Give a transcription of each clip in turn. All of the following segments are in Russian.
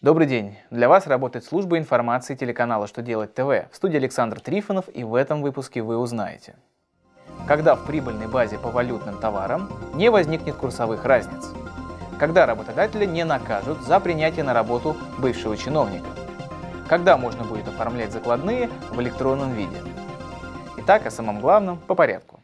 Добрый день! Для вас работает служба информации телеканала «Что делать ТВ». В студии Александр Трифонов и в этом выпуске вы узнаете. Когда в прибыльной базе по валютным товарам не возникнет курсовых разниц. Когда работодателя не накажут за принятие на работу бывшего чиновника. Когда можно будет оформлять закладные в электронном виде. Итак, о самом главном по порядку.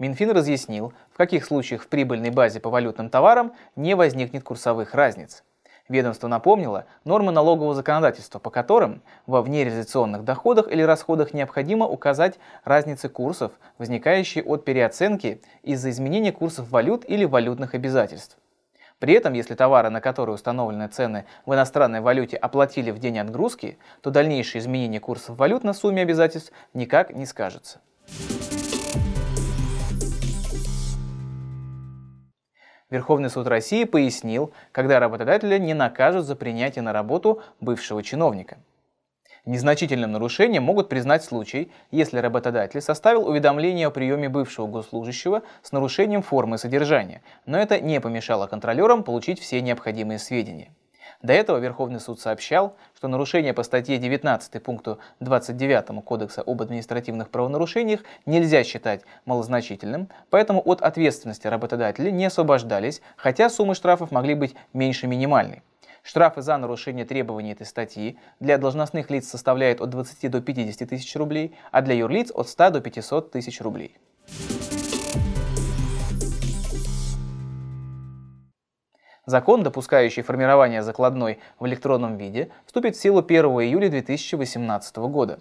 Минфин разъяснил, в каких случаях в прибыльной базе по валютным товарам не возникнет курсовых разниц. Ведомство напомнило нормы налогового законодательства, по которым во внереализационных доходах или расходах необходимо указать разницы курсов, возникающие от переоценки из-за изменения курсов валют или валютных обязательств. При этом, если товары, на которые установлены цены в иностранной валюте, оплатили в день отгрузки, то дальнейшее изменение курсов валют на сумме обязательств никак не скажется. Верховный суд России пояснил, когда работодателя не накажут за принятие на работу бывшего чиновника. Незначительным нарушением могут признать случай, если работодатель составил уведомление о приеме бывшего госслужащего с нарушением формы содержания, но это не помешало контролерам получить все необходимые сведения. До этого Верховный суд сообщал, что нарушение по статье 19 пункту 29 Кодекса об административных правонарушениях нельзя считать малозначительным, поэтому от ответственности работодателя не освобождались, хотя суммы штрафов могли быть меньше минимальной. Штрафы за нарушение требований этой статьи для должностных лиц составляют от 20 до 50 тысяч рублей, а для юрлиц от 100 до 500 тысяч рублей. Закон, допускающий формирование закладной в электронном виде, вступит в силу 1 июля 2018 года.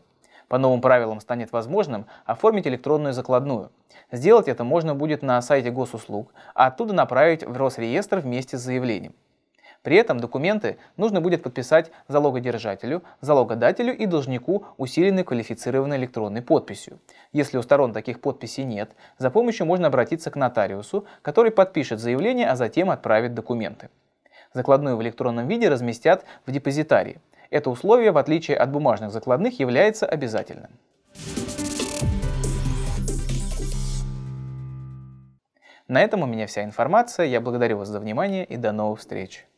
По новым правилам станет возможным оформить электронную закладную. Сделать это можно будет на сайте госуслуг, а оттуда направить в Росреестр вместе с заявлением. При этом документы нужно будет подписать залогодержателю, залогодателю и должнику усиленной квалифицированной электронной подписью. Если у сторон таких подписей нет, за помощью можно обратиться к нотариусу, который подпишет заявление, а затем отправит документы. Закладную в электронном виде разместят в депозитарии. Это условие, в отличие от бумажных закладных, является обязательным. На этом у меня вся информация. Я благодарю вас за внимание и до новых встреч.